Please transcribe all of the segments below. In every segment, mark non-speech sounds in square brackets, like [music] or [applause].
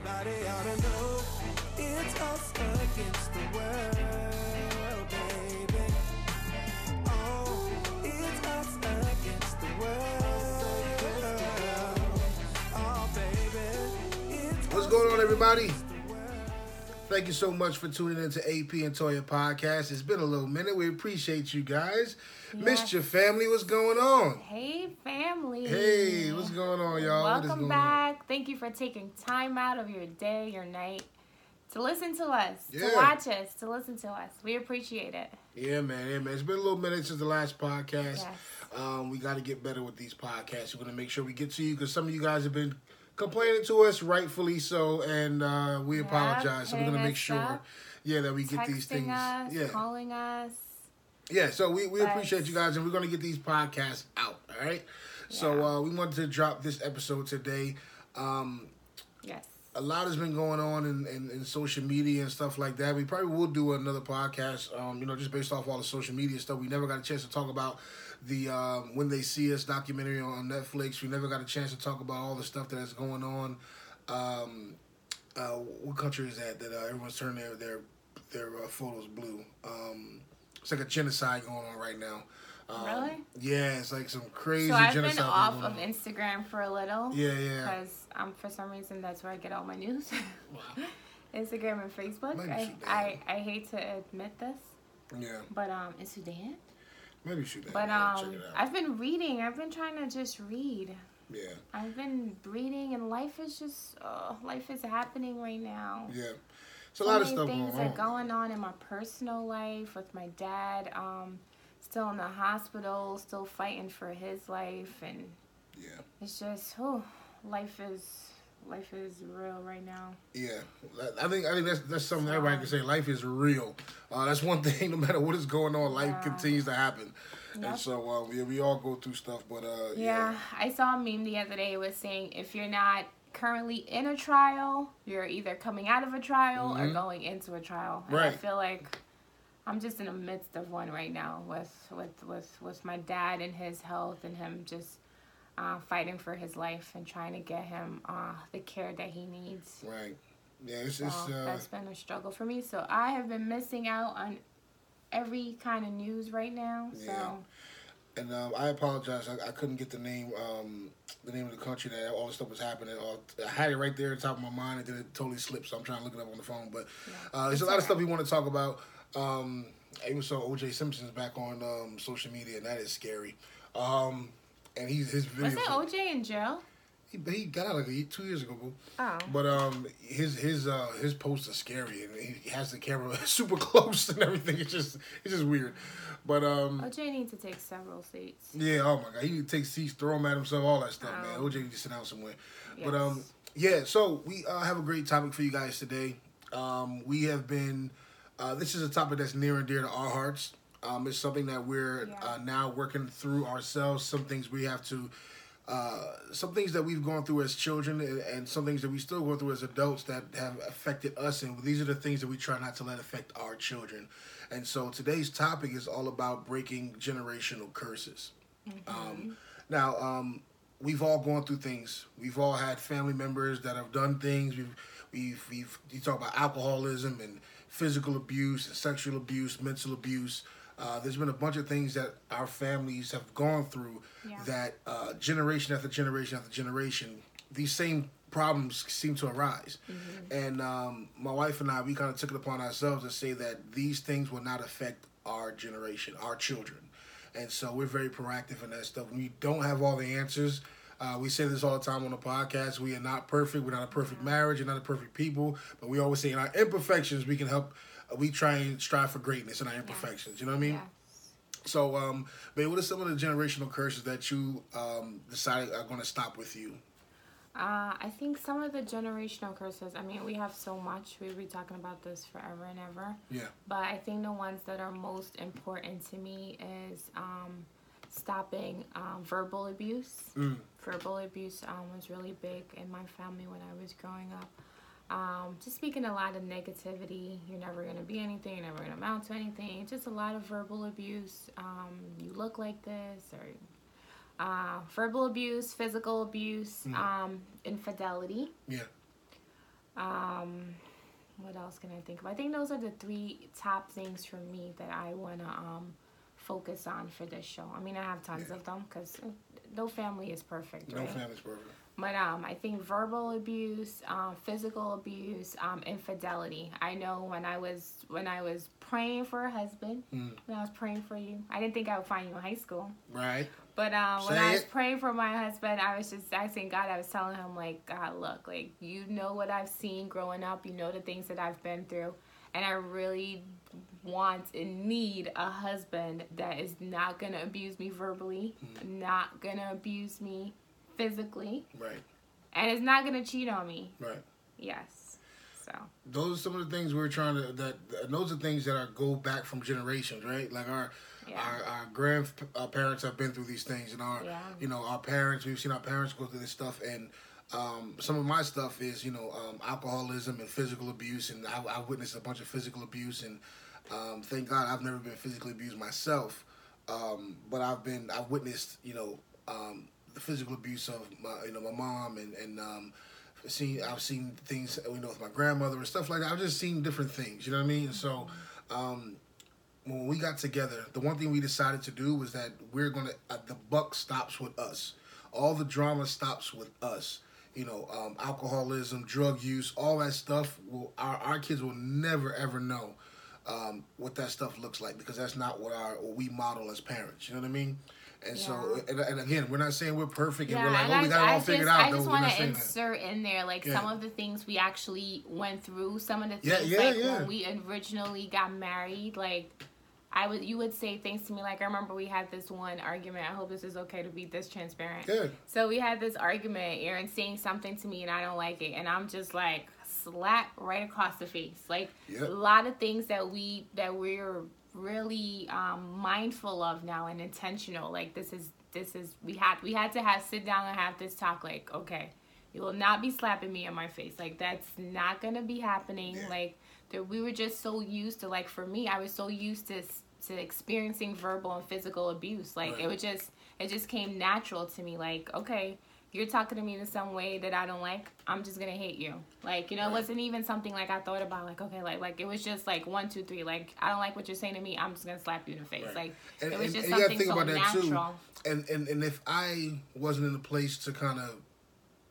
Everybody ought to know it's us against the world, baby. Oh, it's us against the world. Oh, baby. What's going on, everybody? Thank you so much for tuning into AP and Toya podcast. It's been a little minute. We appreciate you guys. Missed your family. What's going on? Hey, family. Hey, what's going on, y'all? Welcome back. Thank you for taking time out of your day, your night, to listen to us, Yeah. to watch us, to listen to us. We appreciate it. Yeah, man. Yeah, man. It's been a little minute since the last podcast. Yes. Um, we got to get better with these podcasts. We're going to make sure we get to you because some of you guys have been complaining to us, rightfully so, and uh, we Yeah, apologize. So we're going to make sure, up, yeah, that we get these things. us, yeah. calling us. Yeah, so we, we But- appreciate you guys, and we're going to get these podcasts out, all right? So uh, we wanted to drop this episode today. Um, Yes. a lot has been going on in, in, in social media and stuff like that. We probably will do another podcast, um, you know, just based off all the social media stuff. We never got a chance to talk about the um, When They See Us documentary on Netflix. We never got a chance to talk about all the stuff that is going on. Um, uh, what country is that that uh, everyone's turning their their their uh, photos blue? Um, it's like a genocide going on right now. Um, Really? Yeah, it's like some crazy So I've been off of. Instagram for a little. Yeah, yeah. Because um, for some reason that's where I get all my news. [laughs] Instagram and Facebook. I, I, I hate to admit this, Yeah, but um, in Sudan. Maybe shoot that. But um. I've been reading. I've been trying to just read. yeah. I've been reading, and life is just uh, life is happening right now. Yeah. It's a so lot of stuff things going on. are going on in my personal life with my dad. Um, still in the hospital, still fighting for his life, and yeah. it's just oh, life is life is real right now. Yeah. I think I think that's that's something everybody can say. Life is real. Uh, that's one [laughs] thing. No matter what is going on, life Yeah. continues to happen. And so uh, we we all go through stuff. But uh, Yeah, I saw a meme the other day. It was saying if you're not currently in a trial, you're either coming out of a trial or Mhm. going into a trial. And I feel like I'm just in the midst of one right now with with with with my dad and his health and him just uh, fighting for his life and trying to get him uh, the care that he needs. Right. Yeah. It's So it's uh, that's been a struggle for me. So I have been missing out on every kind of news right now. So Yeah. and um, I apologize. I, I couldn't get the name um the name of the country that all this stuff was happening. I had it right there at the top of my mind, and then it totally slipped. So I'm trying to look it up on the phone. But uh, there's a lot of stuff we want to talk about. Um, I even saw OJ Simpson's back on um, social media, and that is scary. Um, and he's his videos. was it OJ in jail? He, he got out like a, two years ago. Oh. But um, his his uh his posts are scary, and he has the camera [laughs] super close and everything. It's just it's just weird. But um, OJ needs to take several seats. yeah, oh my god, he need to take seats, throw them at himself, all that stuff, man. Oh. OJ need to sit down somewhere. But um, yeah. So we uh, have a great topic for you guys today. Um, we have been. Uh, this is a topic that's near and dear to our hearts. Um, it's something that we're Yeah. uh, now working through ourselves. Some things we have to. Uh, some things that we've gone through as children and, and some things that we still go through as adults that have affected us and these are the things that we try not to let affect our children and so today's topic is all about breaking generational curses um, now um, we've all gone through things we've all had family members that have done things we've we've, we've you talk about alcoholism and physical abuse and sexual abuse mental abuse uh, there's been a bunch of things that our families have gone through Yeah. that uh, generation after generation after generation, these same problems seem to arise. And um, my wife and I, we kind of took it upon ourselves to say that these things will not affect our generation, our children. And so we're very proactive in that stuff. We don't have all the answers. Uh, we say this all the time on the podcast. We are not perfect. We're not a perfect marriage. We're not a perfect people. But we always say in our imperfections, we can help. We try and strive for greatness in our imperfections. You know what I mean? Yes. So, um, babe, what are some of the generational curses that you um, decided are going to stop with you? Uh, I think some of the generational curses, I mean, we have so much. We'll be talking about this forever and ever. Yeah. But I think the ones that are most important to me is um, stopping um, verbal abuse. Mm. Verbal abuse um, was really big in my family when I was growing up. Um, just speaking a lot of negativity. You're never going to be anything. You're never going to amount to anything. Just a lot of verbal abuse. Um, you look like this, or uh, verbal abuse, physical abuse, Mm. um, infidelity. Yeah. Um, what else can I think of? I think those are the three top things for me that I wanna um focus on for this show. I mean, I have tons of them because no family is perfect, No right? family's perfect. But um, I think verbal abuse, um, physical abuse, um, infidelity. I know when I was when I was praying for a husband, Mm. when I was praying for you, I didn't think I would find you in high school. Right. But um, when I was praying for my husband, I was just asking God. I was telling him like, God, look, like you know what I've seen growing up. You know the things that I've been through, and I really want and need a husband that is not gonna abuse me verbally, Hmm. not gonna abuse me physically, Right. and it's not gonna cheat on me. Right. Yes. So Those are some of the things we're trying to that. and Those are things that are go back from generations, right? Like our Yeah. our, our grandparents have been through these things, and our Yeah. you know our parents. We've seen our parents go through this stuff, and um, some of my stuff is you know um, alcoholism and physical abuse, and I, I witnessed a bunch of physical abuse, and um, thank God I've never been physically abused myself, um, but I've been I've witnessed you know um, physical abuse of my you know my mom and and um, seen I've seen things you know with my grandmother and stuff like that. I've just seen different things, you know what I mean? And so um, when we got together, the one thing we decided to do was that we're gonna uh, the buck stops with us. All the drama stops with us. You know, um, alcoholism, drug use, all that stuff. Will our our kids will never ever know um, what that stuff looks like because that's not what our what we model as parents. You know what I mean? And so, and, and again, we're not saying we're perfect and we're like, and oh, we got it all figured out. I just want to saying that. insert in there like Yeah. some of the things we actually went through. Some of the Yeah, things yeah, like yeah. when we originally got married, like I would you would say things to me like I remember we had this one argument. I hope this is okay to be this transparent. Good. So we had this argument, Aaron saying something to me and I don't like it, and I'm just like slap right across the face. Like Yep. a lot of things that we that we're really um, mindful of now and intentional. Like this is this is we had we had to have sit down and have this talk. Like okay, you will not be slapping me in my face. Like that's not gonna be happening. Yeah. Like that we were just so used to like for me, I was so used to to experiencing verbal and physical abuse. Like Right. it was just it just came natural to me. Like okay. You're talking to me in some way that I don't like. I'm just gonna hate you. Like you know, it wasn't even something like I thought about. Like okay, like like it was just like one, two, three. Like I don't like what you're saying to me. I'm just gonna slap you in the face. Right. Like And- it was and- just and you gotta something think so about that, too. natural. and and and if I wasn't in a place to kind of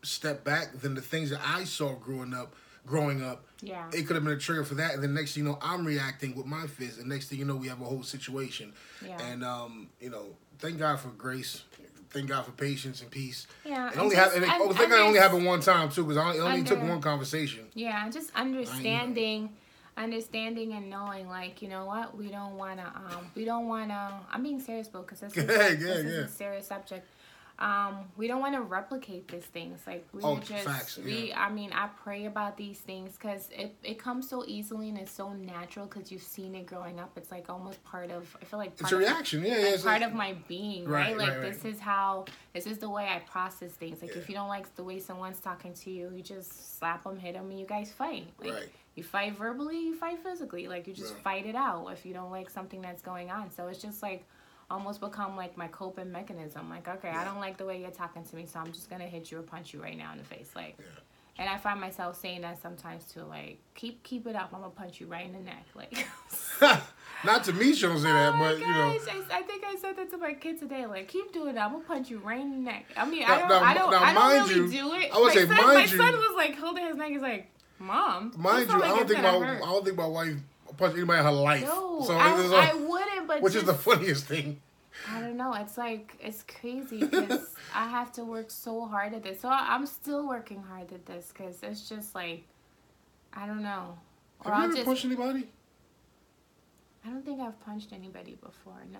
step back, then the things that I saw growing up, growing up, Yeah. it could have been a trigger for that. And then next thing you know, I'm reacting with my fist, and next thing you know, we have a whole situation. Yeah. And um, you know, thank God for grace. Thank God for patience and peace. Yeah, It only happened. and- Oh, God it only happened one time too, because it only took one conversation. Yeah, just understanding, understanding and knowing, like you know what, we don't wanna, um, we don't wanna. I'm being serious, bro, because this is, [laughs] Yeah, this yeah, is a serious subject. Um, we don't want to replicate these things. Like we Oh, just, facts, we. yeah. I mean, I pray about these things because it it comes so easily and it's so natural because you've seen it growing up. It's like almost part of. I feel like It's a reaction. Yeah, yeah. like It's part like- of my being, Right, right? Like right, right. this is how this is the way I process things. Like Yeah. if you don't like the way someone's talking to you, you just slap them, hit them, and you guys fight. Like Right. you fight verbally, you fight physically. Like you just fight it out if you don't like something that's going on. So it's just like almost become like my coping mechanism. Like okay, Yeah. I don't like the way you're talking to me, so I'm just gonna hit you or punch you right now in the face. Like. Yeah. And I find myself saying that sometimes too, like keep keep it up. I'm gonna punch you right in the neck, like. [laughs] Not to me, she don't say that, [laughs] Oh my but you know. I, I think I said that to my kid today. Like, keep doing that. I'm gonna punch you right in the neck. I mean, Now- I don't, now- I don't, now, I don't mind really you, do it. I would my say, son, mind my you- son was like holding his neck. He's like, "Mom, Mind you, sound I don't think my gonna I don't think my wife punched anybody in her life. No, so I, I wouldn't. But which is the funniest thing. I don't know. It's like it's crazy because [laughs] I have to work so hard at this. So I'm still working hard at this because it's just like, I don't know. Or Have you I'll ever just. punched anybody? I don't think I've punched anybody before. No,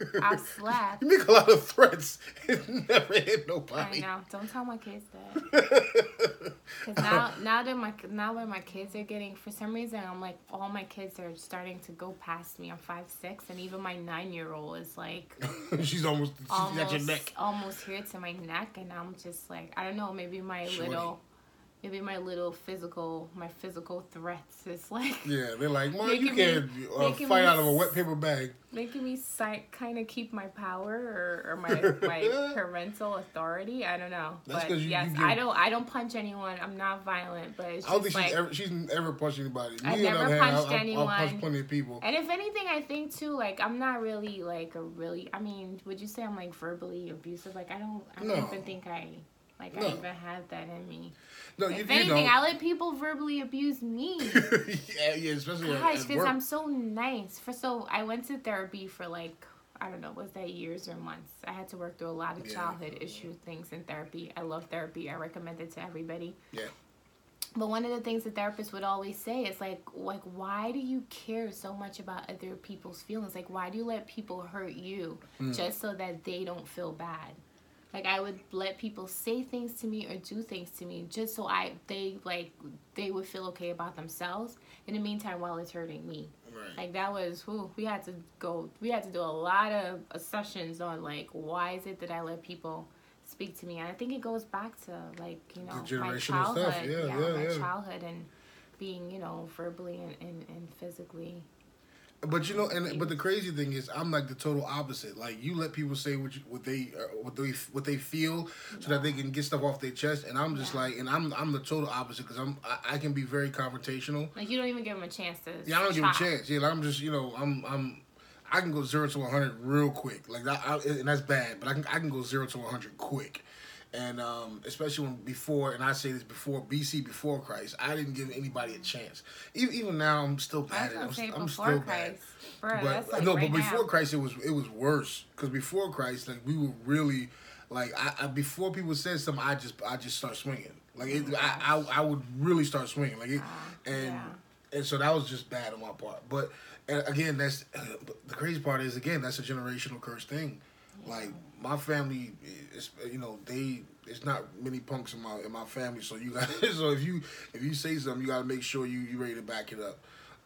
[laughs] I've slapped. You make a lot of threats and never hit nobody. I know. Don't tell my kids that. [laughs] Cause now, now that my now that my kids are getting, for some reason, I'm like all my kids are starting to go past me. I'm five six, and even my nine year old is like [laughs] She's almost she's got your neck. almost here to my neck, and I'm just like I don't know, maybe my Shorty. little maybe my little physical, my physical threats is like Yeah, they're like, Mom, you can't uh, fight me out of a wet paper bag. making me kind of keep my power or, or my my [laughs] parental authority. I don't know, That's but you- yes, you give- I don't I don't punch anyone. I'm not violent, but it's I don't think like. she's ever she's ever punched anybody. I've Me, the never other hand, punched I- I- anyone. punch plenty of people. and if anything, I think too, like I'm not really like a really. I mean, would you say I'm like verbally abusive? Like I don't. I don't even think I. Like No. I even have that in me. No, you, if you anything, don't. I let people verbally abuse me. [laughs] yeah, yeah, especially Gosh, because. I'm so nice. For so, I went to therapy for like I don't know, was that years or months? I had to work through a lot of Yeah. childhood issue things in therapy. I love therapy. I recommend it to everybody. Yeah. But one of the things the therapist would always say is like, like, why do you care so much about other people's feelings? Like, why do you let people hurt you Hmm. just so that they don't feel bad? Like, I would let people say things to me or do things to me just so I they like they would feel okay about themselves. In the meantime, while it's hurting me, Right. like that was whew, we had to go. We had to do a lot of sessions on like why is it that I let people speak to me? And I think it goes back to like you know my childhood, stuff. Yeah, yeah, my yeah. childhood and being you know verbally and, and, and physically. But you know, and but the crazy thing is, I'm like the total opposite. Like you let people say what you, what they uh, what they what they feel, so that they can get stuff off their chest, and I'm just Yeah. like, and I'm I'm the total opposite because I'm I, I can be very confrontational. Like you don't even give them a chance to. Yeah, I don't give a chance. Yeah, like, I'm just you know I'm I'm I can go zero to 100 real quick. Like that, I, and that's bad. But I can I can go zero to 100 quick. And um, especially when before, and I say this before BC, before Christ, I didn't give anybody a chance. Even, even now, I'm still I bad. was at it. I'm, I'm still Christ, bad. bro. But like no, right but before now. Christ, it was it was worse. Because before Christ, like we were really like I, I before people said something, I just I just start swinging. Like it, I, I I would really start swinging. Like it, and yeah. and so that was just bad on my part. But and again, that's but the crazy part is again that's a generational curse thing. Like my family is you know they it's not many punks in my in my family, so you got [laughs] so if you if you say something, you got to make sure you you ready to back it up.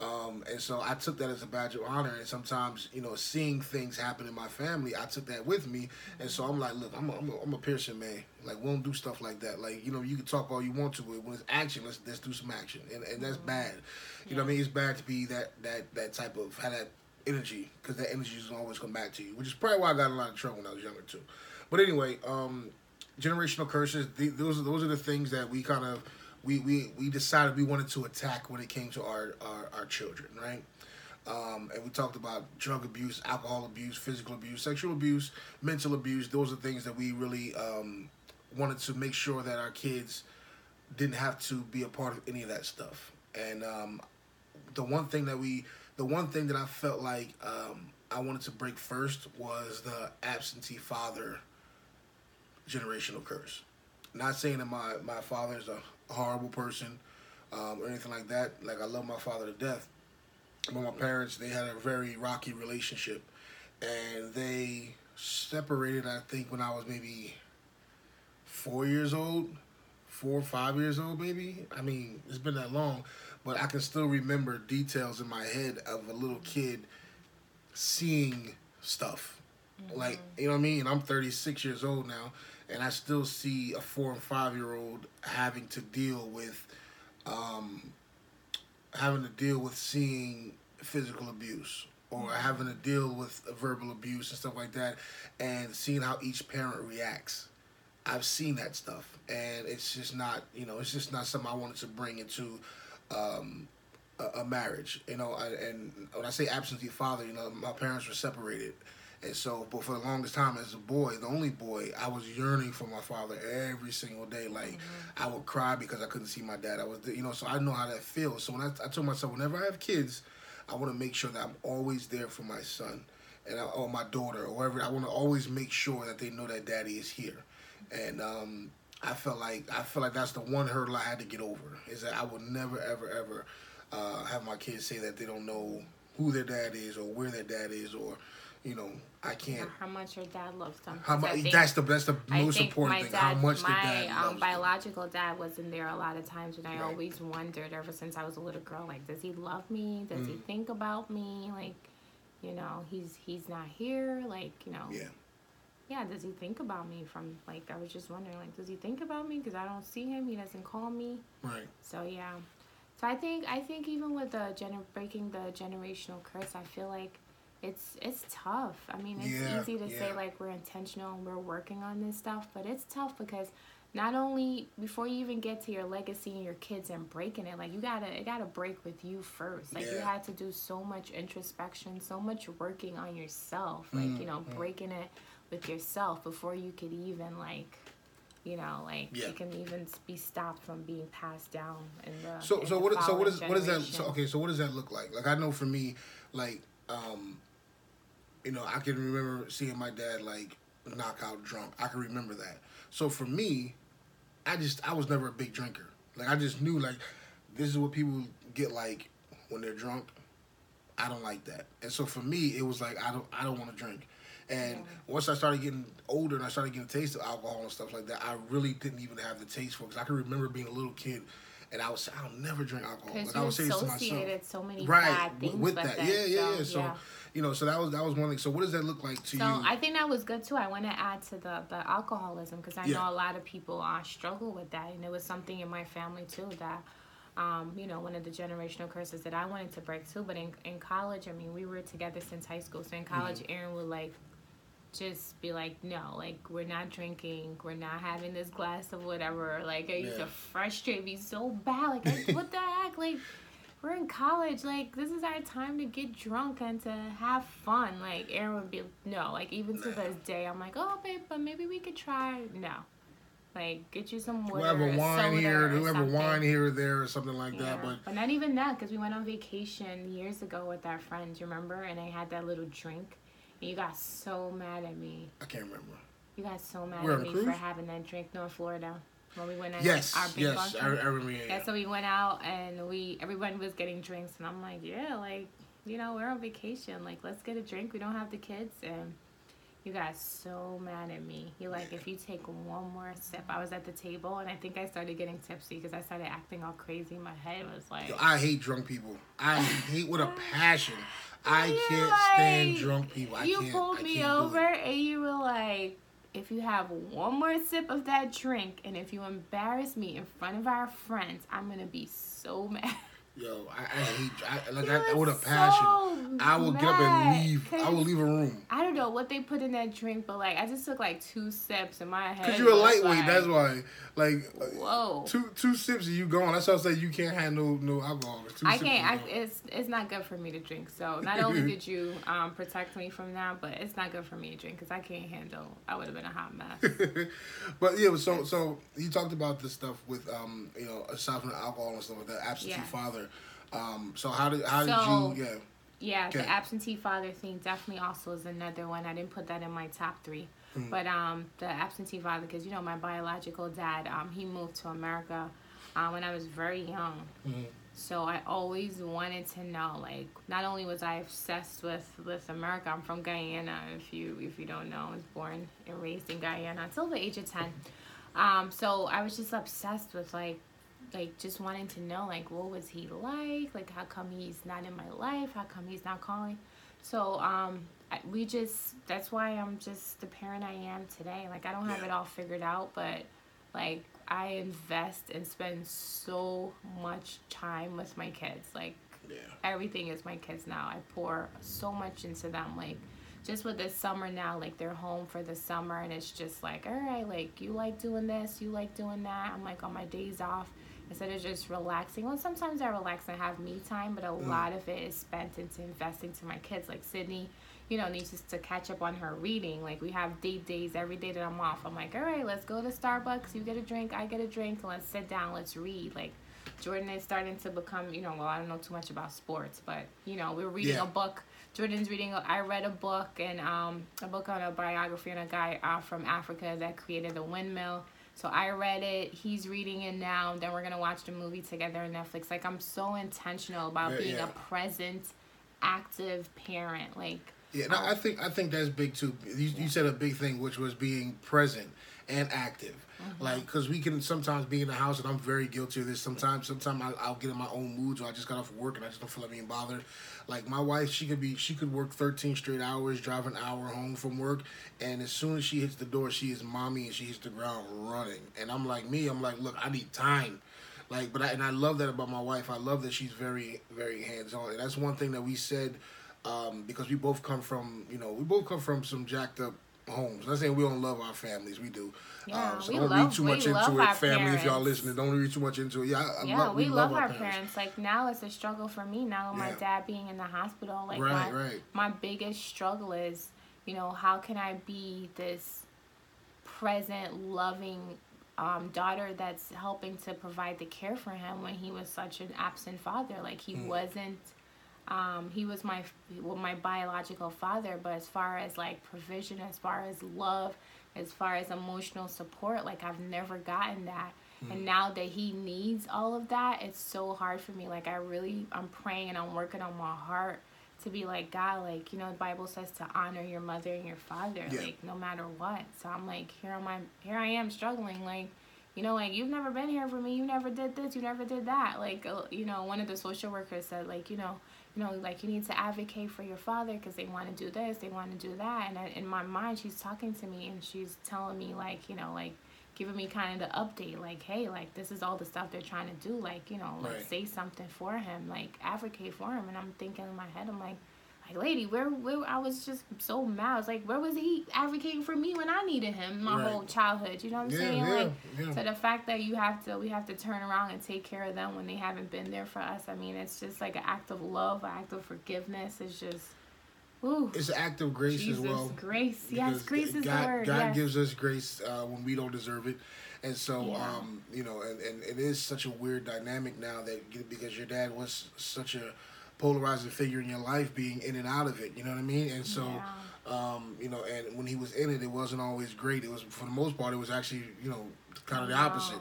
Um, and so I took that as a badge of honor. And sometimes, you know, seeing things happen in my family, I took that with me. And so I'm like, look, I'm a, I'm a, I'm a Pearson man. Like, we don't do stuff like that. Like, you know, you can talk all you want to, but when it's action, let's let's do some action. And and that's bad. You know what I mean? It's bad to be that that that type of have that energy because that energy is always come back to you, which is probably why I got a lot of trouble when I was younger too. But anyway, um, generational curses. The, those are those are the things that we kind of we, we we decided we wanted to attack when it came to our our, our children, right? Um, and we talked about drug abuse, alcohol abuse, physical abuse, sexual abuse, mental abuse. Those are things that we really um, wanted to make sure that our kids didn't have to be a part of any of that stuff. And um, the one thing that we, the one thing that I felt like um, I wanted to break first was the absentee father generational curse. Not saying that my my father is a horrible person um, or anything like that. Like I love my father to death, but my parents they had a very rocky relationship, and they separated. I think when I was maybe four years old, four or five years old, maybe. I mean, it's been that long, but I can still remember details in my head of a little kid seeing stuff. Like, you know what I mean? I'm 36 years old now, and I still see a four and five year old having to deal with, um, having to deal with seeing physical abuse or having to deal with verbal abuse and stuff like that, and seeing how each parent reacts. I've seen that stuff, and it's just not, you know, it's just not something I wanted to bring into um, a, a marriage. You know, I, and when I say absentee father, you know, my parents were separated, and so, but for the longest time as a boy, the only boy, I was yearning for my father every single day. Like, I would cry because I couldn't see my dad. I was, you know, so I know how that feels. So when I, I told myself, whenever I have kids, I want to make sure that I'm always there for my son, and I, or my daughter, or whoever. I want to always make sure that they know that daddy is here, and um, I felt like I feel like that's the one hurdle I had to get over is that I would never ever ever uh, have my kids say that they don't know who their dad is or where their dad is or you know I can't. how much your dad loves them. How much? Think- That's the that's the most important thing. Dad, how much my the dad um, loves them. biological dad wasn't there a lot of times, and I Right. always wondered ever since I was a little girl, like, does he love me? Does Mm. he think about me? Like, you know, he's he's not here. Like, you know, Yeah. Yeah, does he think about me? From like, I was just wondering, like, does he think about me? Because I don't see him. He doesn't call me. Right. So yeah. So I think I think even with the gener- breaking the generational curse, I feel like it's it's tough. I mean, it's Yeah, easy to say like we're intentional and we're working on this stuff, but it's tough because not only before you even get to your legacy and your kids and breaking it, like you gotta it gotta break with you first. Like you had to do so much introspection, so much working on yourself, like you know Mm-hmm. breaking it with yourself before you could even like. You know, like Yeah. it can even be stopped from being passed down in the So in so the what so what is what is that? So okay, so what does that look like? Like I know for me, like um, you know, I can remember seeing my dad like knock out drunk. I can remember that. So for me, I just I was never a big drinker. Like I just knew like this is what people get like when they're drunk. I don't like that. And so for me, it was like I don't I don't want to drink. And once I started getting older and I started getting a taste of alcohol and stuff like that, I really didn't even have the taste for it. Because I can remember being a little kid, and I was I'll never drink alcohol. Like I would say this to myself, associated so many right? bad things with that, it. yeah, yeah, so, yeah. So yeah. you know, so that was that was one thing. So what does that look like to So you? I think that was good too. I want to add to the the alcoholism because I Yeah. know a lot of people uh, struggle with that, and it was something in my family too that. Um, you know, one of the generational curses that I wanted to break too. But in, in college, I mean, we were together since high school. So in college, Mm-hmm. Aaron would like just be like, no, like we're not drinking, we're not having this glass of whatever. Like I used Yeah. to frustrate me so bad. Like I, what the [laughs] heck? Like we're in college. Like this is our time to get drunk and to have fun. Like Aaron would be no. Like even to this [laughs] day, I'm like, oh babe, but maybe we could try. No, like get you some water, whoever wine here, whoever wine here or there or something like Yeah. that. But but not even that because we went on vacation years ago with our friends. You remember? And I had that little drink, you got so mad at me. I can't remember. You got so mad Where, at me cruise? for having that drink. No, in Florida. When we went out. Yes, our big yes, I, I remember. Yeah, Yeah, yeah. so we went out and we everyone was getting drinks and I'm like, yeah, like, you know, we're on vacation. Like, let's get a drink. We don't have the kids and you got so mad at me. You're like, if you take one more sip, I was at the table and I think I started getting tipsy because I started acting all crazy. My head was like, Yo, I hate drunk people. I hate with a [laughs] passion. I You're can't stand drunk people. I you pulled me over and you were like, if you have one more sip of that drink and if you embarrass me in front of our friends, I'm gonna be so [laughs] mad. Yo, I, I hate. I, like I, were with a passion. so I will get up and leave. I will leave a room. I don't know what they put in that drink, but like I just took like two sips in my head. Cause you're a lightweight. like, that's why. Like Whoa. two two sips and you gone. That's why I say you can't handle no alcohol. Two I sips can't. I, and you gone. it's it's not good for me to drink. So not only [laughs] did you um, protect me from that, but it's not good for me to drink because I can't handle. I would have been a hot mess. [laughs] but yeah, so so you talked about this stuff with um you know aside from alcohol and stuff like that absentee Yes. father. Um, so how did how So- did you yeah Yeah, Okay. the absentee father thing definitely also is another one. I didn't put that in my top three, Mm. but um, the absentee father, because you know my biological dad, um, he moved to America uh, when I was very young. Mhm. So I always wanted to know, like, not only was I obsessed with with America. I'm from Guyana. If you if you don't know, I was born and raised in Guyana until the age of ten. Um, so I was just obsessed with like like just wanting to know like what was he like? Like how come he's not in my life? How come he's not calling? So um I, we just that's why i'm just the parent i am today. Like i don't have it all figured out but like i invest and spend so much time with my kids. Like yeah. everything is my kids now. I pour so much into them. Like just with this summer now, like they're home for the summer and it's just like, all right, like you like doing this, you like doing that. I'm like on my days off instead of just relaxing. Well, sometimes I relax and have me time, but a lot of it is spent into investing to my kids. Like Sydney, you know, needs to catch up on her reading. Like we have date days every day that I'm off. I'm like, all right, let's go to Starbucks. You get a drink, I get a drink. and Let's sit down. Let's read. Like Jordan is starting to become, you know, well, I don't know too much about sports, but you know, we're reading Yeah. a book. Jordan's reading. A, I read a book and um, a book on a biography on a guy uh, from Africa that created a windmill. So I read it. He's reading it now. Then we're gonna watch the movie together on Netflix. Like I'm so intentional about Yeah, being yeah. a present, active parent. Like Yeah, no, I I think I think that's big too. You, you said a big thing, which was being present and active. Mm-hmm. Like, because we can sometimes be in the house, and I'm very guilty of this. Sometimes, sometimes I, I'll get in my own moods, or I just got off work and I just don't feel like being bothered. Like my wife, she could be, she could work 13 straight hours, drive an hour home from work, and as soon as she hits the door, she is mommy, and she hits the ground running. And I'm like me, I'm like, look, I need time. Like, but I, and I love that about my wife. I love that she's very, very hands on, and that's one thing that we said um, because we both come from, you know, we both come from some jacked up homes. I'm saying we don't love our families, we do. Yeah, um, so we don't love- read too much into it, our family. If y'all listening, don't read too much into it. Yeah, I, I Yeah, love, we, love, our parents. Like now, it's a struggle for me now. with My dad being in the hospital. Like Right, my, right. my biggest struggle is, you know, how can I be this present, loving um, daughter that's helping to provide the care for him when he was such an absent father. Like he Mm. wasn't. Um, he was my well, my biological father, but as far as like provision, as far as love, as far as emotional support, like I've never gotten that. And now that he needs all of that, it's so hard for me. Like I really, I'm praying and I'm working on my heart to be like God. Like you know, the Bible says to honor your mother and your father, Yeah. like no matter what. So I'm like, here am I, here I am struggling, like. You know, like you've never been here for me. You never did this. You never did that. Like, uh, you know, one of the social workers said, like, you know, you know, like you need to advocate for your father because they want to do this, they want to do that. And I, in my mind, she's talking to me and she's telling me, like, you know, like giving me kind of the update, like, hey, like this is all the stuff they're trying to do. Like, you know, like Right. say something for him, like advocate for him. And I'm thinking in my head, I'm like, like lady, where, where I was just so mad. I was like, where was he advocating for me when I needed him my Right. whole childhood? You know what I'm Yeah, saying? yeah, like, yeah. so the fact that you have to, we have to turn around and take care of them when they haven't been there for us. I mean, it's just like an act of love, an act of forgiveness. It's just, ooh, It's an act of grace Jesus, as well. grace. Yes, grace is God, the word. God yes. gives us grace uh, when we don't deserve it, and so Yeah. um, you know, and, and it is such a weird dynamic now that because your dad was such a polarizing figure in your life, being in and out of it. You know what I mean? And so. Yeah. Um, you know, and when he was in it, it wasn't always great. It was, for the most part, it was actually, you know, kind of the opposite.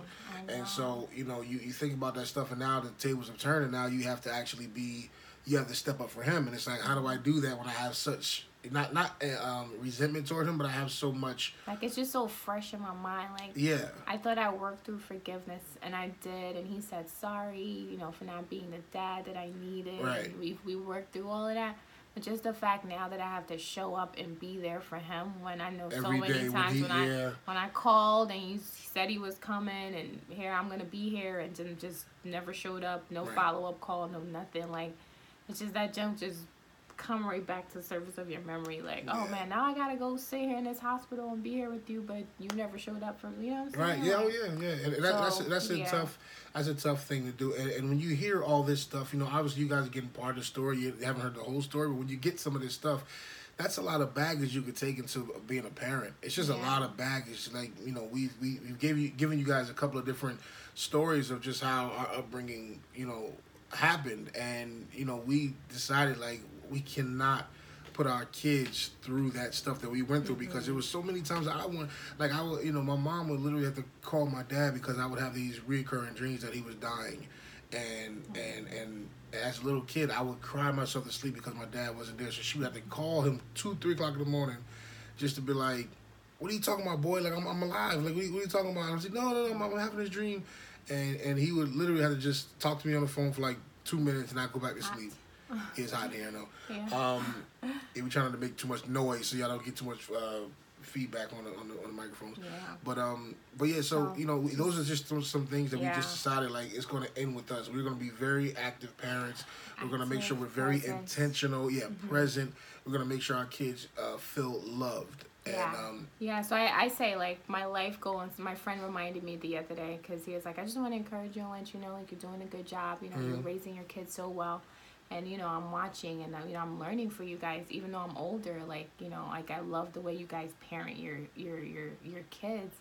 And so, you know, you, you think about that stuff, and now the tables have turned, and now you have to actually be, you have to step up for him. And it's like, how do I do that when I have such not not uh, um, resentment toward him, but I have so much, Like it's just so fresh in my mind. Like yeah, I thought I worked through forgiveness, and I did. And he said sorry, you know, for not being the dad that I needed. Right. And we we worked through all of that. But just the fact now that I have to show up and be there for him when I know so many day when times he- when I yeah. when I called and he said he was coming and here I'm gonna be here and then just never showed up, no Right. follow up call, no nothing. Like it's just that junk just come right back to the surface of your memory. Like, oh man, now I gotta go sit here in this hospital and be here with you, but you never showed up for me. You know Right. Yeah. Oh, yeah. Yeah. And that, that's So, that's a yeah. tough that's a tough thing to do. And, and when you hear all this stuff, you know, obviously you guys are getting part of the story. You haven't heard the whole story, but when you get some of this stuff, that's a lot of baggage you could take into being a parent. It's just a lot of baggage. Like you know, we we we've gave you given you guys a couple of different stories of just how our upbringing, you know, happened, and you know, we decided like we cannot put our kids through that stuff that we went through because there mm-hmm. was so many times I want like I would you know my mom would literally have to call my dad because I would have these recurring dreams that he was dying. And and and as a little kid I would cry myself to sleep because my dad wasn't there. So she would have to call him two three o'clock in the morning just to be like what are you talking about boy? Like I'm, I'm alive. Like what are, you, what are you talking about? I was like no no no I'm having this dream. And and he would literally have to just talk to me on the phone for like two minutes and I'd go back to sleep it's hot here though Yeah. um, they were trying to make too much noise, so y'all don't get too much uh, feedback on the, on the on the microphones. Yeah. But um, but yeah, so So, you know, those are just some, some things that we just decided like it's going to end with us. We're going to be very active parents. We're going to make sure we're very present. intentional. Yeah, present. We're going to make sure our kids uh, feel loved. And Yeah. um, Yeah, so I, I say like my life goal. And my friend reminded me the other day because he was like, I just want to encourage you and let you know like you're doing a good job. You know, you're Mhm. raising your kids so well, and you know I'm watching and you know I'm learning for you guys. Even though I'm older, like you know, like I love the way you guys parent your your your your kids.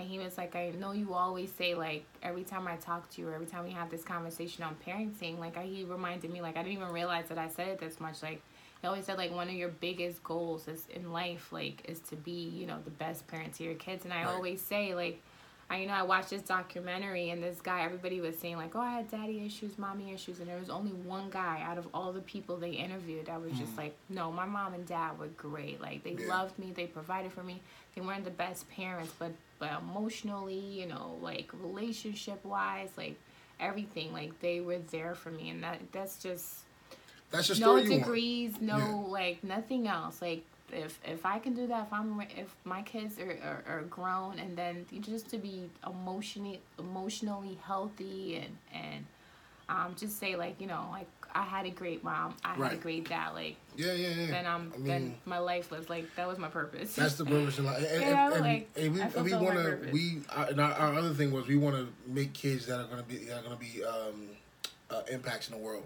And he was like, I know you always say like every time I talk to you or every time we have this conversation on parenting, like I, he reminded me like I didn't even realize that I said it this much. Like he always said like one of your biggest goals is in life like is to be you know the best parent to your kids. And I Right. always say like I, you know, I watched this documentary and this guy, everybody was saying like, oh, I had daddy issues, mommy issues, and there was only one guy out of all the people they interviewed that was just like, no, my mom and dad were great. Like they Mm. Yeah. loved me, they provided for me. They weren't the best parents, but but emotionally, you know, like relationship wise, like everything, like they were there for me, and that that's just That's the no you want. degrees, no Yeah. like nothing else. Like if if I can do that, if I'm if my kids are, are, are grown, and then just to be emotionally emotionally healthy and and um just say like you know like I had a great mom, I had a great dad, like Yeah, yeah, yeah. then I'm I mean, then my life was like that was my purpose. That's the purpose in life. And, [laughs] You and, know, and, like, and we, I and we want to, we, and our, our other thing was we want to make kids that are going to be, that are going to be um, uh, impacts in the world.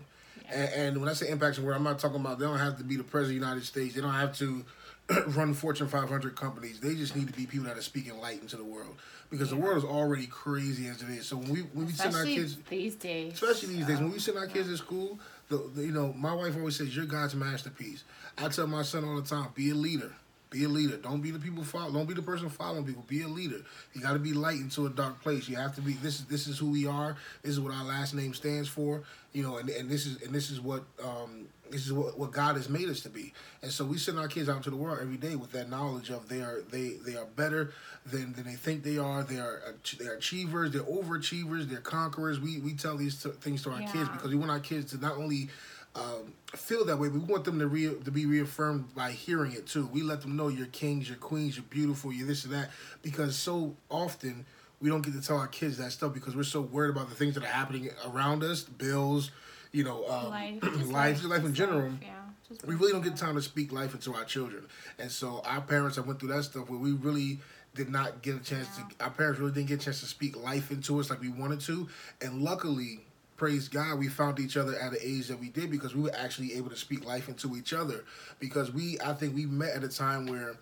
And, and when I say impacts in the world, I'm not talking about they don't have to be the president of the United States. They don't have to [clears throat] run Fortune 500 companies. They just need to be people that are speaking light into the world because the world is already crazy as it is. So when we when we send our kids, these days. especially these days. When we send our kids to school the, the you know my wife always says you're god's masterpiece. I tell my son all the time be a leader. Be a leader. Don't be the people follow don't be the person following people. Be a leader. You got to be light into a dark place. You have to be this is this is who we are. This is what our last name stands for. You know and, and this is and this is what um this is what, what God has made us to be, and so we send our kids out into the world every day with that knowledge of they are they they are better than, than they think they are. They are they're achievers, they're overachievers, they're conquerors. We we tell these t- things to our kids because we want our kids to not only um, feel that way, but we want them to re- to be reaffirmed by hearing it too. We let them know you're kings, you're queens, you're beautiful, you're this and that, because so often we don't get to tell our kids that stuff because we're so worried about the things that are happening around us, bills, you know, um, life, [clears throat] life, life, life, in general life, yeah, we really don't yeah. get time to speak life into our children. And so our parents have went through that stuff where we really did not get a chance to our parents really didn't get a chance to speak life into us like we wanted to. And luckily, praise God, we found each other at an age that we did because we were actually able to speak life into each other. Because we I think we met at a time where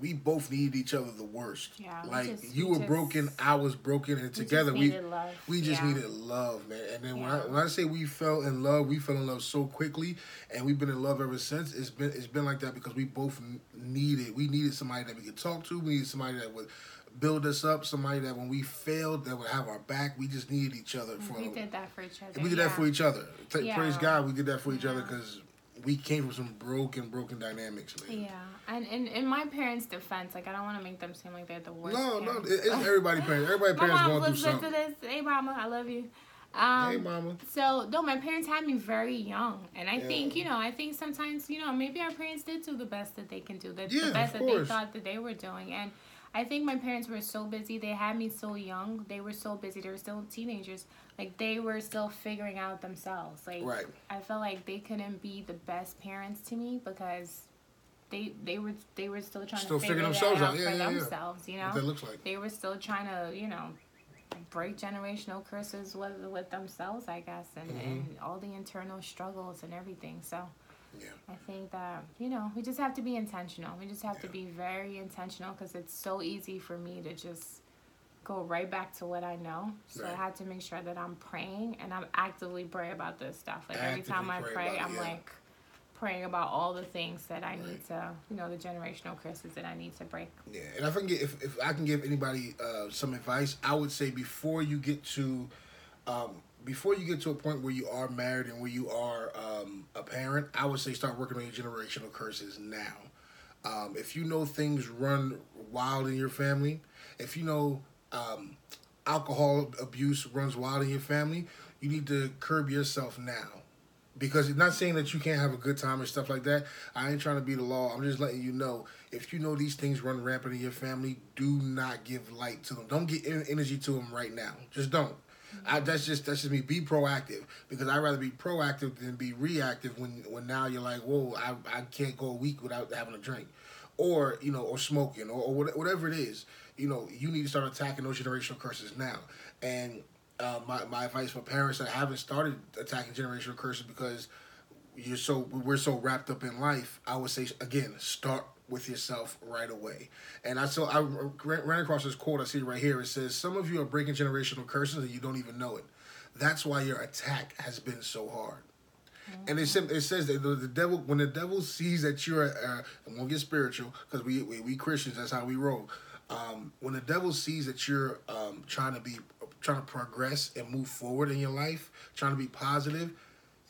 we both needed each other the worst. Yeah, we like just- you we were just- broken, I was broken, and We just together we we just yeah. needed love, man. And then when I when I say we fell in love, we fell in love so quickly, and we've been in love ever since. It's been it's been like that because we both needed we needed somebody that we could talk to. We needed somebody that would build us up. Somebody that when we failed that would have our back. We just needed each other mm, for. We did that for each other. and we did that for each other. Yeah. Praise God, we did that for each other because we came from some broken, broken dynamics, man. Yeah, and in, in my parents' defense, like I don't want to make them seem like they're the worst. No, no, parents. it- it's everybody parents. [laughs] Everybody my parents mom going through listens to this. Hey, mama, I love you. Um, Hey, mama. So no, my parents had me very young, and I Yeah. think you know, I think sometimes you know, maybe our parents did do the best that they can do, the, Yeah, the best that they thought that they were doing, and I think my parents were so busy. They had me so young. They were so busy. They were still teenagers. Like they were still figuring out themselves. Like Right. I felt like they couldn't be the best parents to me because they they were they were still trying Still to figure themselves out, out. Yeah, for yeah, themselves. You know that looks like. they were still trying to, you know, break generational curses with with themselves, I guess, and, Mm-hmm. and all the internal struggles and everything. So Yeah. I think that you know we just have to be intentional. We just have to be very intentional because it's so easy for me to just go right back to what I know. So I Right. had to make sure that I'm praying and I'm actively pray about this stuff. Like every time I pray pray, I'm yeah. like praying about all the things that I need to, you know, the generational curses that I need to break. Yeah, and I get if, if I can give anybody uh, some advice, I would say before you get to um, before you get to a point where you are married and where you are um, a parent, I would say start working on your generational curses now. Um, if you know things run wild in your family, if you know um, alcohol abuse runs wild in your family, you need to curb yourself now because it's not saying that you can't have a good time and stuff like that. I ain't trying to be the law. I'm just letting you know if you know these things run rampant in your family, do not give light to them. Don't get energy to them right now. Just don't. I, that's just that's just me. Be proactive because I'd rather be proactive than be reactive. When when now you're like, whoa, I, I can't go a week without having a drink, or you know, or smoking, or, or whatever it is. You know, you need to start attacking those generational curses now. And uh, my my advice for parents that haven't started attacking generational curses because you're so we're so wrapped up in life. I would say again, start with yourself right away. And I saw I ran, across this quote. I see right here. It says, "Some of you are breaking generational curses and you don't even know it. That's why your attack has been so hard." And it, it says that the, the devil, when the devil sees that you're, uh, I'm gonna get spiritual because we, we we Christians, that's how we roll. Um, when the devil sees that you're um, trying to be trying to progress and move forward in your life, trying to be positive,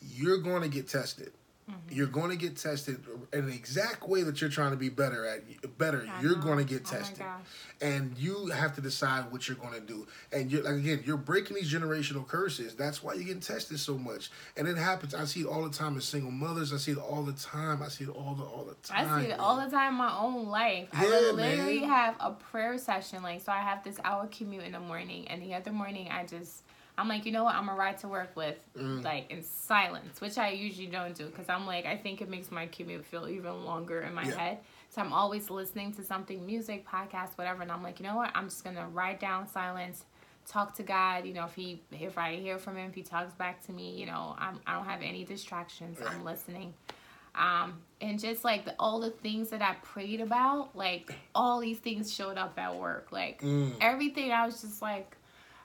you're going to get tested. Mm-hmm. You're going to get tested in the exact way that you're trying to be better at. Better, I you're know. going to get Oh my tested, gosh. and you have to decide what you're going to do. And you're like again, you're breaking these generational curses. That's why you're getting tested so much. And it happens. I see it all the time as single mothers. I see it all the time. I see it all the all the time. I see it all the time in my own life. I Yeah, would literally man. have a prayer session. Like, so I have this hour commute in the morning, and the other morning I just, I'm like, you know what? I'm gonna ride to work with, Mm. like, in silence, which I usually don't do because I'm like, I think it makes my commute feel even longer in my Yeah. head. So I'm always listening to something, music, podcast, whatever, and I'm like, you know what? I'm just gonna ride down silence. Talk to God, you know. If he, if I hear from him, if he talks back to me, you know, I'm, I don't have any distractions. I'm listening um and just like the, all the things that i prayed about like all these things showed up at work like Mm. everything i was just like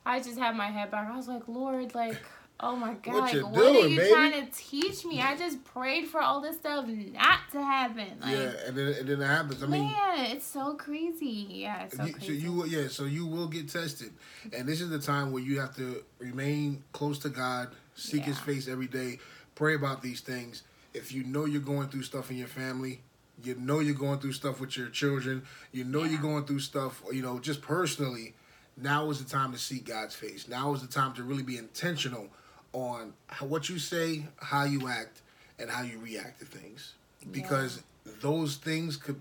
i just had my head back i was like lord like oh my god What like, you what are you baby? trying to teach me i just prayed for all this stuff not to happen like yeah, and then and then it happens. I mean, man it's so crazy yeah it's so you, so crazy you will- yeah, so you will get tested, and this is the time where you have to remain close to God, seek His face every day, pray about these things. If you know you're going through stuff in your family, you know you're going through stuff with your children, you know Yeah. you're going through stuff, you know, just personally. Now is the time to seek God's face. Now is the time to really be intentional on how, what you say, how you act, and how you react to things, because those things could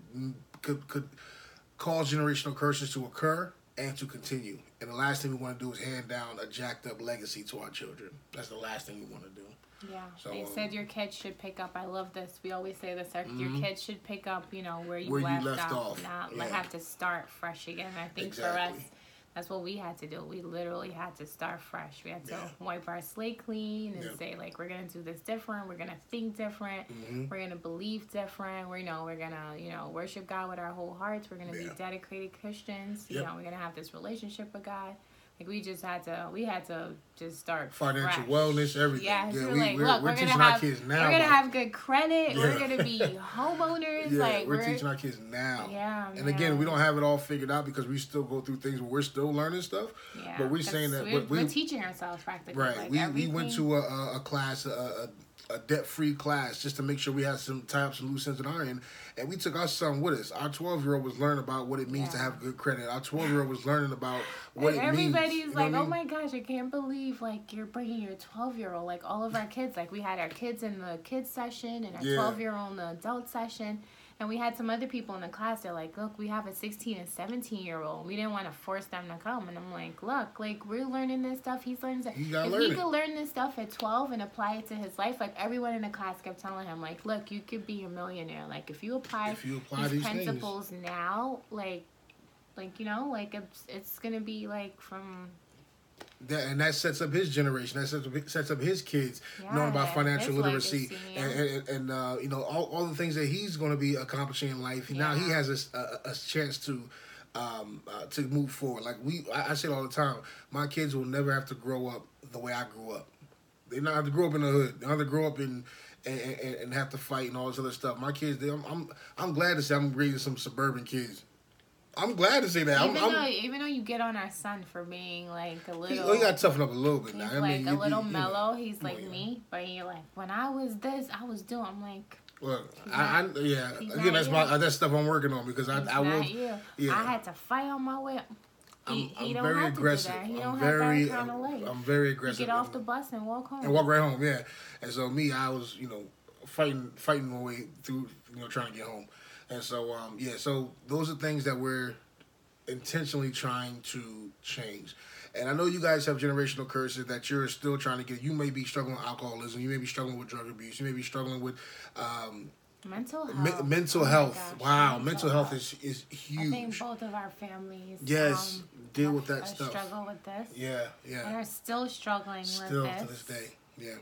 could could cause generational curses to occur and to continue. And the last thing we want to do is hand down a jacked up legacy to our children. That's the last thing we want to do. Yeah, So, they said your kids should pick up. I love this. We always say this. Our, Your Mhm. kids should pick up, you know, where you, Where you left, left off, off, not yeah. have to start fresh again. I think for us, that's what we had to do. We literally had to start fresh. We had to Yeah. wipe our slate clean and Yeah. say like, we're gonna do this different. We're gonna think different. Mhm. We're gonna believe different. We're you know we're gonna you know worship God with our whole hearts. We're gonna Yeah. be dedicated Christians. You Yep. know we're gonna have this relationship with God. Like we just had to, we had to just start Financial fresh. wellness, everything. Yeah, Yeah, we- like, we're- look, we're we're, gonna teaching our have, kids now, we're gonna like- have good credit. We're gonna be [laughs] homeowners. Yeah, like we're, we're, teaching our kids now. Yeah, And again, we don't have it all figured out because we still go through things where we're still learning stuff. Yeah, but we're saying that we're, we- we're teaching ourselves practically. Right. Like we, we went to a, a, a class, a, a, a debt free class, just to make sure we had some up some loose ends on our end. And we took our son with us. Our 12 year old was learning about what it means to have good credit. Our 12 year old was learning about what and it means. everybody's You know like, what I "Oh mean? my gosh, I can't believe like you're bringing your 12 year old, like all of our kids. Like we had our kids in the kids session and our Yeah. 12 year old in the adult session, and we had some other people in the class. They're like, "Look, we have a 16 and 17 year old. We didn't want to force them to come." And I'm like, "Look, like we're learning this stuff. He's learning that. You gotta if learn he it. could learn this stuff at 12 and apply it to his life, like everyone in the class kept telling him, like, look, you could be a millionaire. Like if you apply, If you apply these these principles now, like." Like you know, like it's it's gonna be like from That, and that sets up his generation. That sets up, sets up his kids knowing about financial literacy and, and, and uh, you know all, all the things that he's going to be accomplishing in life. Now he Yeah. has a chance to um, uh, to move forward. Like we, I, I say it all the time. My kids will never have to grow up the way I grew up. They not have to grow up in the hood. They don't have to grow up in and, and, and have to fight and all this other stuff. My kids, they, I'm, I'm I'm glad to say I'm raising some suburban kids. I'm glad to say that. I'm, even I'm, though even though you get on our son for being like a oh, he, little oh, you got to toughen up a little bit he's now. I like mean, a you- little you- you know. mellow, he's like me, but you're like when I was this, I was doing. I'm like He's I, I yeah. Again, that's you. my uh, that's stuff I'm working on because I I will. yeah. I had to fight on my way. I'm, He, he I'm very aggressive. to do that. He I'm don't very have that kind of I'm, life. I'm very You aggressive. get off the bus and walk home. and walk right home. Yeah, and so me, I was you know fighting fighting my way through you know trying to get home, and so um yeah, so those are things that we're intentionally trying to change. And I know you guys have generational curses that you're still trying to get. You may be struggling with alcoholism. You may be struggling with drug abuse. You may be struggling with um, mental me- health. mental Oh health. gosh, wow, mental health is is I think both of our families. Yes, um, deal with that stuff. Struggle with this. Yeah, And yeah. are still struggling Still with this. Still to this day, yeah.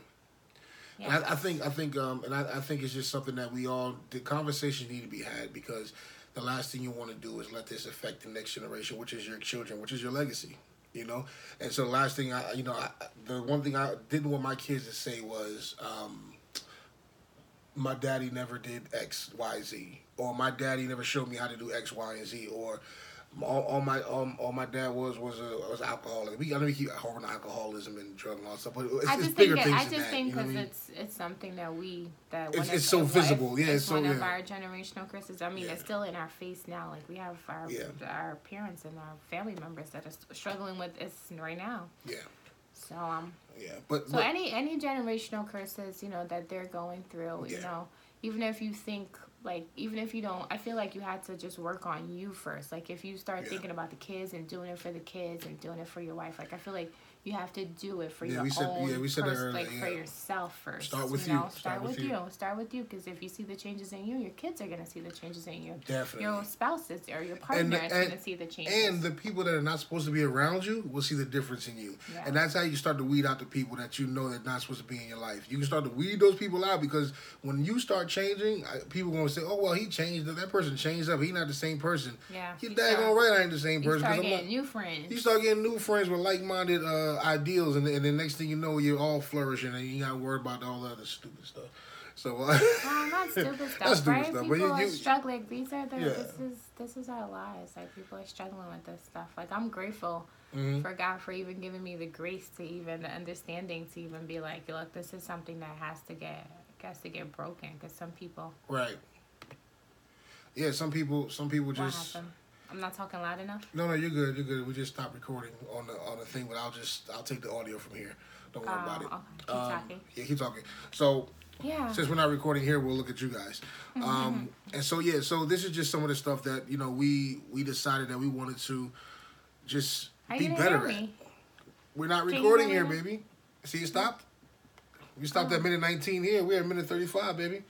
Yeah. I, I think I think um and I, I think it's just something that we all the conversations need to be had because the last thing you want to do is let this affect the next generation, which is your children, which is your legacy. You know, and so the last thing I you know I, the one thing I didn't want my kids to say was um, my daddy never did X Y Z or my daddy never showed me how to do X Y and Z or all, all my um, all my dad was was a was alcoholic. We I know we keep on alcoholism and drug and all stuff, but it's, I it's just bigger think it, things I just think because it's it's something that we that It's- it's so visible. Yeah, it's it's so- one of yeah. our generational curses. I mean, it's still in our face now. Like we have our Yeah. our parents and our family members that are struggling with this right now. yeah, So um, yeah, but, so but any any generational curses, you know, that they're going through, you know, even if you think like even if you don't, I feel like you had to just work on you first. Like if you start Yeah. thinking about the kids and doing it for the kids and doing it for your wife, like I feel like you have to do it for Yeah, your we said- own yeah, we said earlier, like for yourself first. Start with you. Know? you. Start, with you. Start with you because if you see the changes in you, your kids are gonna see the changes in you. Definitely. Your spouses or your partner is and- gonna see the changes. and the people that are not supposed to be around you will see the difference in you. Yeah. And that's how you start to weed out the people that you know that not supposed to be in your life. You can start to weed those people out because when you start changing, people going to say, "Oh well, he changed. That person changed up. He not the same person." yeah, You you daggone start- right, I ain't the same You person. start I'm getting not- new friends. you start getting new friends with like-minded uh, ideals, and, and the next thing you know, you're all flourishing, and you got to worry about all the other stupid stuff. So, uh, No, [laughs] not stupid stuff, That's stupid right? stuff, but People you- are struggling. These are the Yeah. this is this is our lives. Like people are struggling with this stuff. Like I'm grateful Mhm. for God for even giving me the grace to even the understanding to even be like, look, this is something that has to get has to get broken because some people. right. Yeah, some people, some people just. I'm not talking loud enough. No, no, you're good. You're good. We just stopped recording on the on the thing, but I'll just I'll take the audio from here. Don't worry Oh, about it. okay. Keep Um, talking. Yeah, keep talking. So Yeah. since we're not recording here, we'll look at you guys. Um, and so yeah, so this is just some of the stuff that you know we we decided that we wanted to just How be better at. We're not Can recording here, me baby. See, it stopped. We stopped Oh. at minute 19 here. We're at minute 35, baby.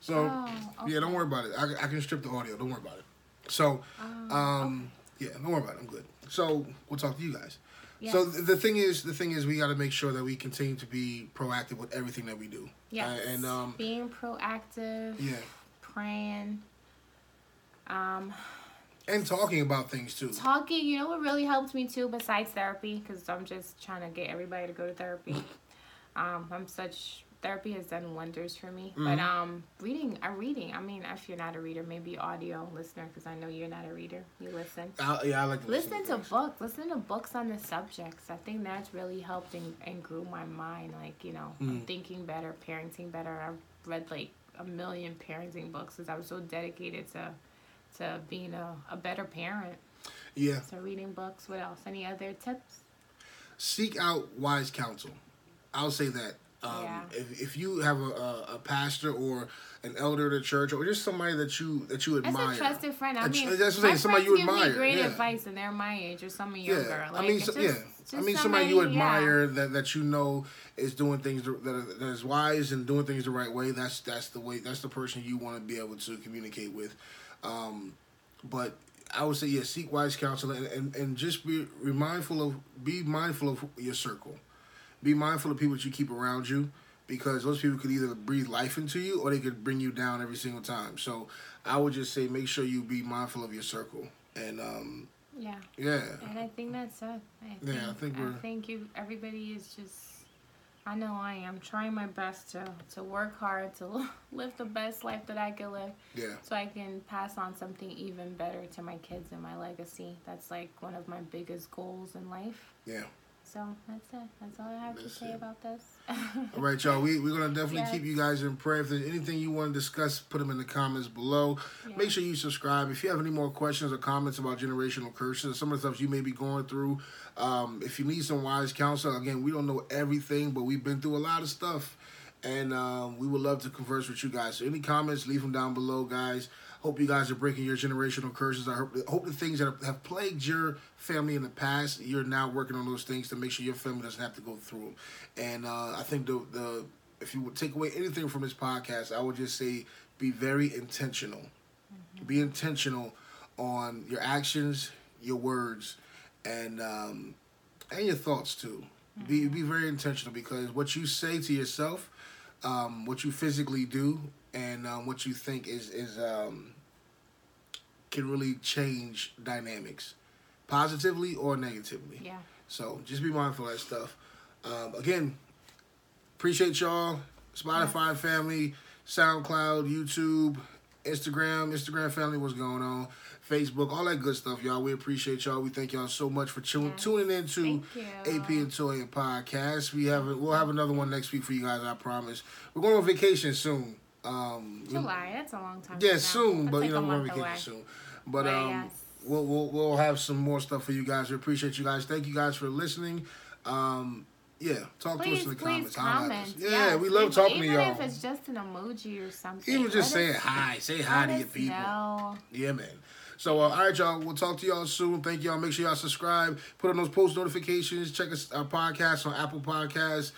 So Oh, yeah, don't worry about it. I, I can strip the audio. Don't worry about it. So, Oh, um, yeah, don't worry about it. I'm good. So we'll talk to you guys. So Yes. th- the thing is, the thing is, we got to make sure that we continue to be proactive with everything that we do. Yeah. And um, being proactive. yeah, Praying. Um. and talking about things too. talking you know what really helped me too besides therapy because i'm just trying to get everybody to go to therapy [laughs] um i'm such therapy has done wonders for me but Mhm. um reading i'm reading i mean if you're not a reader maybe audio listener because i know you're not a reader you listen I, yeah, I like to listen to things. books listen to books on the subjects i think that's really helped and, and grew my mind like you know I'm Mm. thinking better parenting better i've read like a million parenting books because i was so dedicated to to being a, a better parent Yeah, so reading books. What else? Any other tips? seek out wise counsel. I'll say that. Um, Yeah. if, if you have a, a, pastor or an elder at a church or just somebody that you that you As admire, a trusted friend, I mean, tr- that's what I'm saying, somebody you admire, great yeah. advice, and they're my age or some yeah, younger. Like, I mean, so, just, yeah, I mean somebody, you yeah. admire that that you know is doing things that are, that is wise and doing things the right way. That's that's the way. That's the person you want to be able to communicate with. Um, but I would say, yeah, seek wise counsel and, and, and just be, be mindful of be mindful of your circle. Be mindful of people that you keep around you because those people could either breathe life into you or they could bring you down every single time. So I would just say make sure you be mindful of your circle. And um, Yeah, yeah, and I think that's it. I think, Yeah, I think we're- I think you. Everybody is just. I know I am trying my best to to work hard to [laughs] live the best life that I can live, yeah, so I can pass on something even better to my kids and my legacy. That's like one of my biggest goals in life. yeah. So that's it. That's all I have to say it. about this. [laughs] All right, y'all. We we're gonna definitely Yes. keep you guys in prayer. If there's anything you want to discuss, put them in the comments below. Yeah. Make sure you subscribe. If you have any more questions or comments about generational curses, or some of the stuff you may be going through, um, if you need some wise counsel, again, we don't know everything, but we've been through a lot of stuff, and um, we would love to converse with you guys. So any comments, leave them down below, guys. Hope you guys are breaking your generational curses. I hope, hope the things that have, plagued your family in the past, you're now working on those things to make sure your family doesn't have to go through them. And uh, I think the the if you would take away anything from this podcast, I would just say be very intentional. Be intentional on your actions, your words, and um, and your thoughts too. Be be very intentional because what you say to yourself, um, what you physically do, and um, what you think is is um, can really change dynamics, positively or negatively. yeah. So just be mindful of that stuff. Um, again, appreciate y'all, Spotify family, SoundCloud, YouTube, Instagram, Instagram family, what's going on? Facebook, all that good stuff, y'all. We appreciate y'all. We thank y'all so much for tu- Yes. tuning in to AP and Toya podcast. We have we'll have another one next week for you guys. I promise. We're going on vacation soon. Um, July. That's a long time. yeah, soon, That's but like you know we're on vacation soon. But um, yes. we'll, we'll we'll have some more stuff for you guys. We appreciate you guys. Thank you guys for listening. Um, yeah, talk to us in the please comments. At Yeah, Yes, we love talking to y'all. Even if it's just an emoji or something. Even just saying hi, say hi to your people. know. Yeah, man. So, uh, all right, y'all. We'll talk to y'all soon. Thank y'all. Make sure y'all subscribe. Put on those post notifications. Check us our podcast on Apple Podcasts,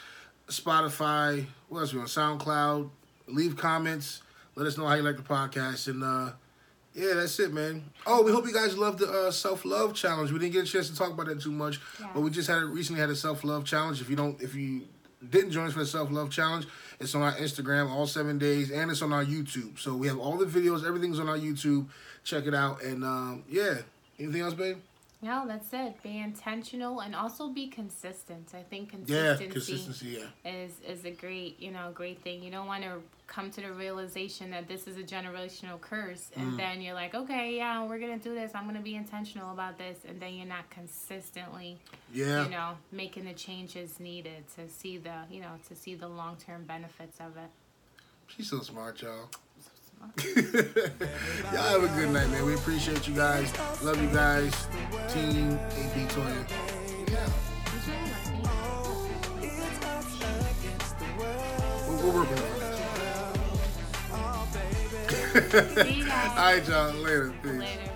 Spotify. What else we on SoundCloud? Leave comments. Let us know how you like the podcast. And uh, yeah, that's it, man. Oh, we hope you guys love the uh, self love challenge. We didn't get a chance to talk about that too much, but we just had recently had a self love challenge. If you don't, if you didn't join us for the self love challenge, it's on our Instagram all seven days, and it's on our YouTube. So we have all the videos. Everything's on our YouTube. Check it out. And um, yeah, anything else, babe? No, that's it. Be intentional and also be consistent. I think consistency, Yeah, consistency. Yeah. is is a great you know great thing. You don't want to come to the realization that this is a generational curse, Mm. and then you're like, okay, yeah, we're gonna do this. I'm gonna be intentional about this, and then you're not consistently, Yeah. you know, making the changes needed to see the you know to see the long term benefits of it. She's so smart, y'all. [laughs] y'all have a good night, man. We appreciate you guys. Love you guys. Team AP Toya. Yeah. It's us against the world. We're, we're working All right, y'all. Later. Peace. later.